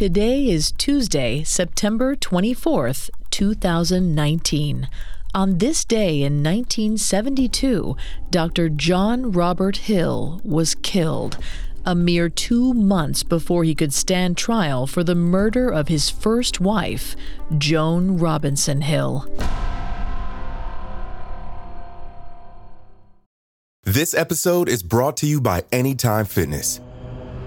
Today is Tuesday, September 24th, 2019. On this day in 1972, Dr. John Robert Hill was killed, a mere two months before he could stand trial for the murder of his first wife, Joan Robinson Hill. This episode is brought to you by Anytime Fitness.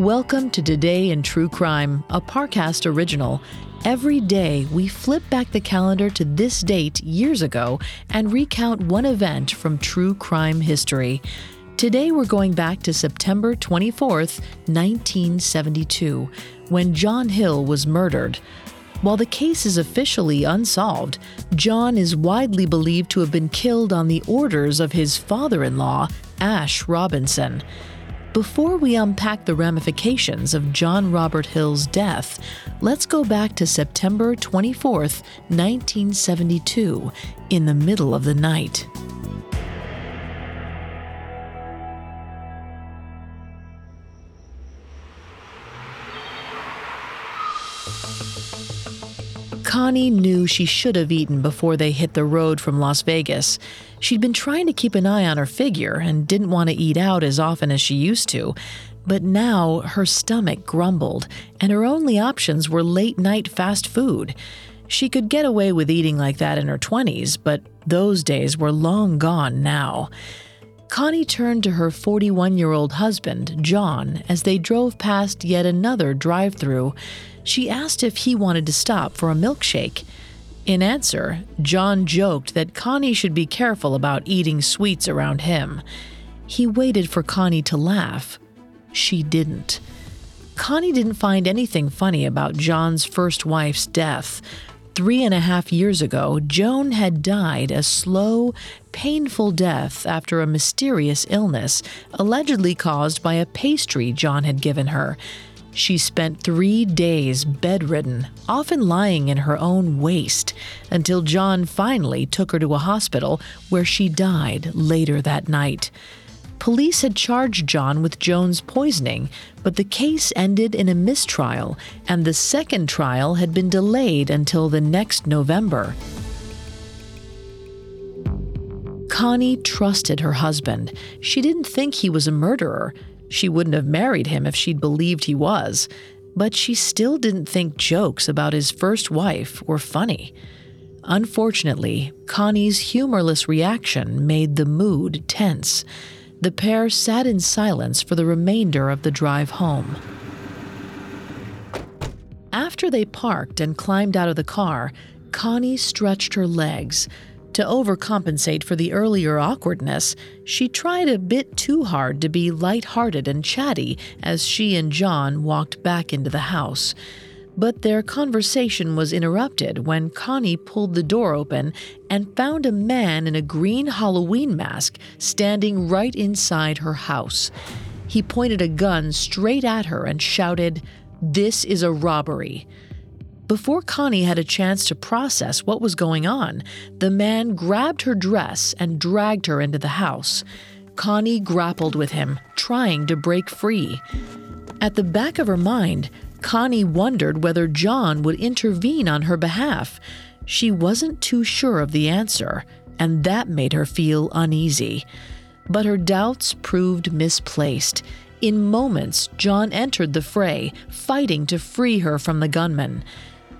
Welcome to Today in True Crime, a Parcast original. Every day, we flip back the calendar to this date years ago and recount one event from true crime history. Today, we're going back to September 24th, 1972, when John Hill was murdered. While the case is officially unsolved, John is widely believed to have been killed on the orders of his father in law, Ash Robinson. Before we unpack the ramifications of John Robert Hill's death, let's go back to September 24, 1972, in the middle of the night. Connie knew she should have eaten before they hit the road from Las Vegas. She'd been trying to keep an eye on her figure and didn't want to eat out as often as she used to. But now her stomach grumbled, and her only options were late night fast food. She could get away with eating like that in her 20s, but those days were long gone now. Connie turned to her 41 year old husband, John, as they drove past yet another drive through. She asked if he wanted to stop for a milkshake. In answer, John joked that Connie should be careful about eating sweets around him. He waited for Connie to laugh. She didn't. Connie didn't find anything funny about John's first wife's death. Three and a half years ago, Joan had died a slow, painful death after a mysterious illness, allegedly caused by a pastry John had given her. She spent three days bedridden, often lying in her own waste, until John finally took her to a hospital where she died later that night. Police had charged John with Joan's poisoning, but the case ended in a mistrial, and the second trial had been delayed until the next November. Connie trusted her husband. She didn't think he was a murderer. She wouldn't have married him if she'd believed he was. But she still didn't think jokes about his first wife were funny. Unfortunately, Connie's humorless reaction made the mood tense. The pair sat in silence for the remainder of the drive home. After they parked and climbed out of the car, Connie stretched her legs. To overcompensate for the earlier awkwardness, she tried a bit too hard to be light-hearted and chatty as she and John walked back into the house. But their conversation was interrupted when Connie pulled the door open and found a man in a green Halloween mask standing right inside her house. He pointed a gun straight at her and shouted, This is a robbery. Before Connie had a chance to process what was going on, the man grabbed her dress and dragged her into the house. Connie grappled with him, trying to break free. At the back of her mind, Connie wondered whether John would intervene on her behalf. She wasn't too sure of the answer, and that made her feel uneasy. But her doubts proved misplaced. In moments, John entered the fray, fighting to free her from the gunman.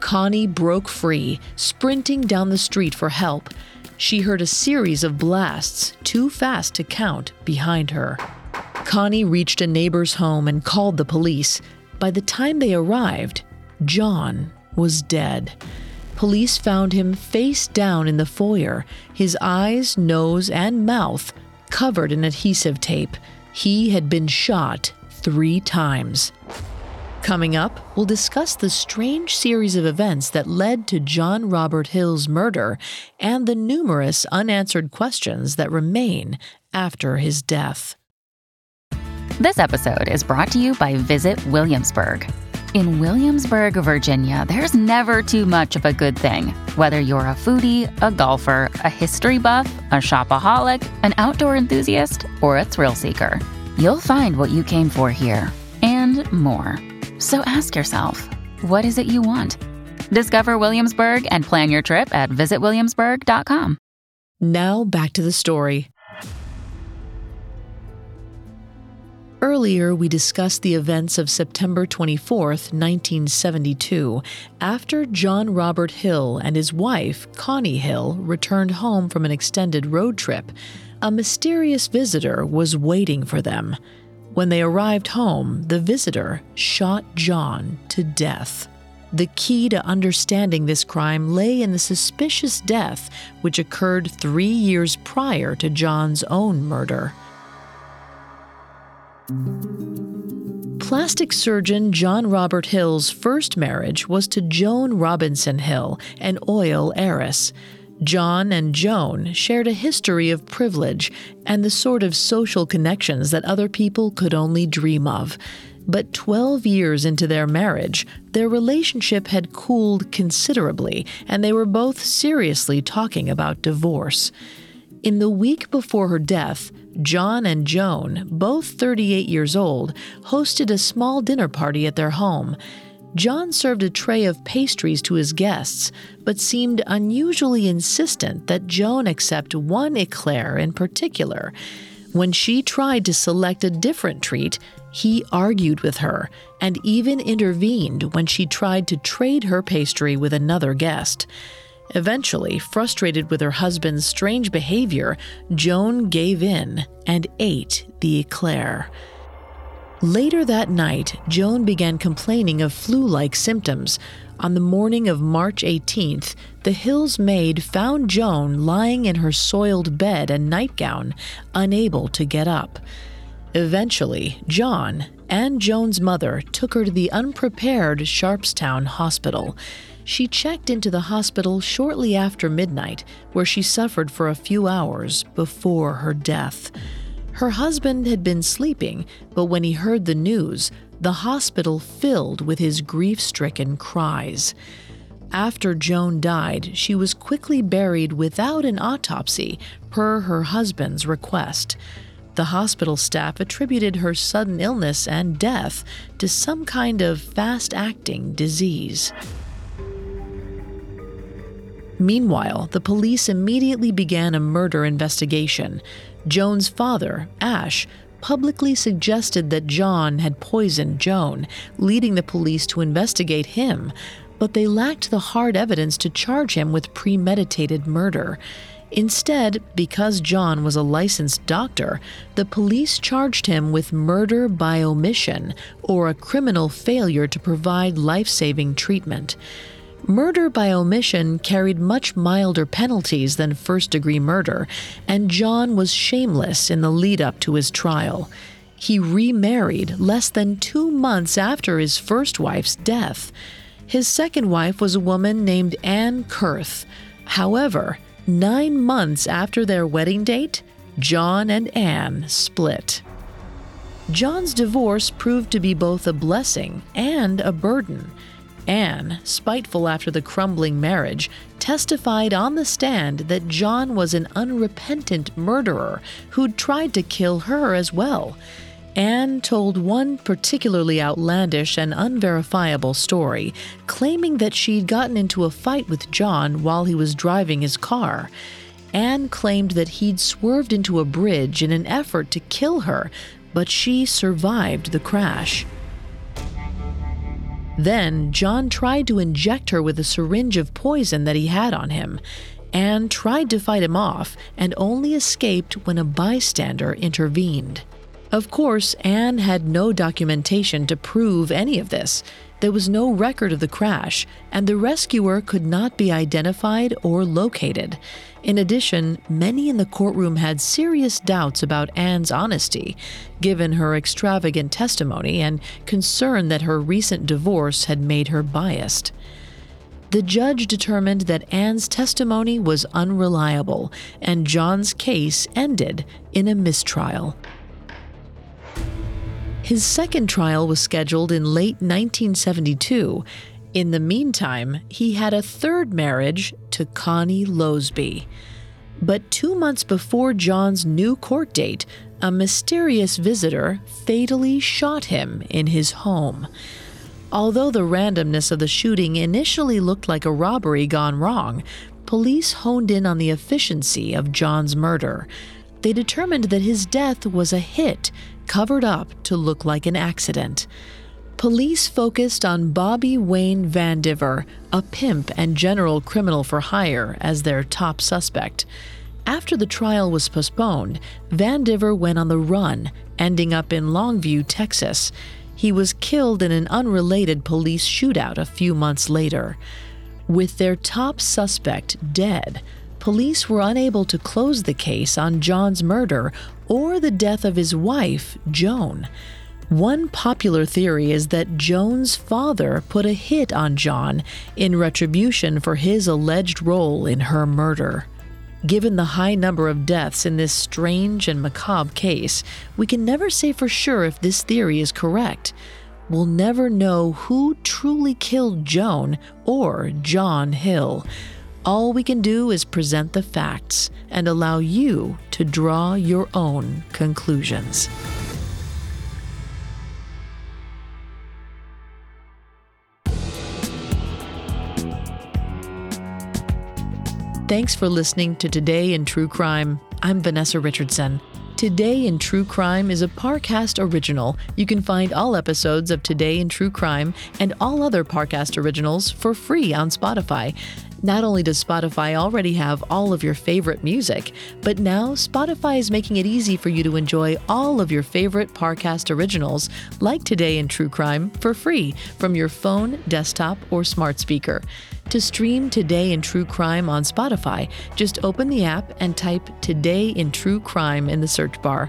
Connie broke free, sprinting down the street for help. She heard a series of blasts, too fast to count, behind her. Connie reached a neighbor's home and called the police. By the time they arrived, John was dead. Police found him face down in the foyer, his eyes, nose, and mouth covered in adhesive tape. He had been shot three times. Coming up, we'll discuss the strange series of events that led to John Robert Hill's murder and the numerous unanswered questions that remain after his death. This episode is brought to you by Visit Williamsburg. In Williamsburg, Virginia, there's never too much of a good thing. Whether you're a foodie, a golfer, a history buff, a shopaholic, an outdoor enthusiast, or a thrill seeker, you'll find what you came for here and more. So ask yourself, what is it you want? Discover Williamsburg and plan your trip at visitwilliamsburg.com. Now back to the story. Earlier, we discussed the events of September 24, 1972, after John Robert Hill and his wife, Connie Hill, returned home from an extended road trip. A mysterious visitor was waiting for them. When they arrived home, the visitor shot John to death. The key to understanding this crime lay in the suspicious death which occurred three years prior to John's own murder. Plastic surgeon John Robert Hill's first marriage was to Joan Robinson Hill, an oil heiress. John and Joan shared a history of privilege and the sort of social connections that other people could only dream of. But 12 years into their marriage, their relationship had cooled considerably, and they were both seriously talking about divorce. In the week before her death, John and Joan, both 38 years old, hosted a small dinner party at their home. John served a tray of pastries to his guests, but seemed unusually insistent that Joan accept one eclair in particular. When she tried to select a different treat, he argued with her and even intervened when she tried to trade her pastry with another guest. Eventually, frustrated with her husband's strange behavior, Joan gave in and ate the eclair. Later that night, Joan began complaining of flu like symptoms. On the morning of March 18th, the Hills maid found Joan lying in her soiled bed and nightgown, unable to get up. Eventually, John and Joan's mother took her to the unprepared Sharpstown Hospital. She checked into the hospital shortly after midnight, where she suffered for a few hours before her death. Her husband had been sleeping, but when he heard the news, the hospital filled with his grief stricken cries. After Joan died, she was quickly buried without an autopsy, per her husband's request. The hospital staff attributed her sudden illness and death to some kind of fast acting disease. Meanwhile, the police immediately began a murder investigation. Joan's father, Ash, publicly suggested that John had poisoned Joan, leading the police to investigate him, but they lacked the hard evidence to charge him with premeditated murder. Instead, because John was a licensed doctor, the police charged him with murder by omission or a criminal failure to provide life saving treatment. Murder by omission carried much milder penalties than first degree murder, and John was shameless in the lead up to his trial. He remarried less than two months after his first wife's death. His second wife was a woman named Anne Kurth. However, nine months after their wedding date, John and Anne split. John's divorce proved to be both a blessing and a burden. Anne, spiteful after the crumbling marriage, testified on the stand that John was an unrepentant murderer who'd tried to kill her as well. Anne told one particularly outlandish and unverifiable story, claiming that she'd gotten into a fight with John while he was driving his car. Anne claimed that he'd swerved into a bridge in an effort to kill her, but she survived the crash. Then, John tried to inject her with a syringe of poison that he had on him. Anne tried to fight him off and only escaped when a bystander intervened. Of course, Anne had no documentation to prove any of this. There was no record of the crash, and the rescuer could not be identified or located. In addition, many in the courtroom had serious doubts about Anne's honesty, given her extravagant testimony and concern that her recent divorce had made her biased. The judge determined that Anne's testimony was unreliable, and John's case ended in a mistrial. His second trial was scheduled in late 1972. In the meantime, he had a third marriage to Connie Loseby. But two months before John's new court date, a mysterious visitor fatally shot him in his home. Although the randomness of the shooting initially looked like a robbery gone wrong, police honed in on the efficiency of John's murder. They determined that his death was a hit covered up to look like an accident. Police focused on Bobby Wayne Vandiver, a pimp and general criminal for hire, as their top suspect. After the trial was postponed, Vandiver went on the run, ending up in Longview, Texas. He was killed in an unrelated police shootout a few months later. With their top suspect dead, police were unable to close the case on John's murder or the death of his wife, Joan. One popular theory is that Joan's father put a hit on John in retribution for his alleged role in her murder. Given the high number of deaths in this strange and macabre case, we can never say for sure if this theory is correct. We'll never know who truly killed Joan or John Hill. All we can do is present the facts and allow you to draw your own conclusions. Thanks for listening to Today in True Crime. I'm Vanessa Richardson. Today in True Crime is a Parcast original. You can find all episodes of Today in True Crime and all other Parcast originals for free on Spotify. Not only does Spotify already have all of your favorite music, but now Spotify is making it easy for you to enjoy all of your favorite Parcast originals, like Today in True Crime, for free from your phone, desktop, or smart speaker. To stream Today in True Crime on Spotify, just open the app and type Today in True Crime in the search bar.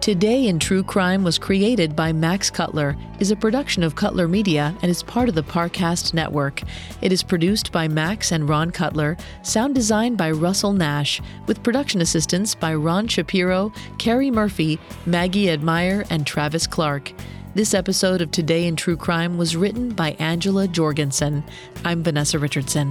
Today in True Crime was created by Max Cutler, is a production of Cutler Media, and is part of the Parcast Network. It is produced by Max and Ron Cutler, sound designed by Russell Nash, with production assistance by Ron Shapiro, Carrie Murphy, Maggie Admire, and Travis Clark. This episode of Today in True Crime was written by Angela Jorgensen. I'm Vanessa Richardson.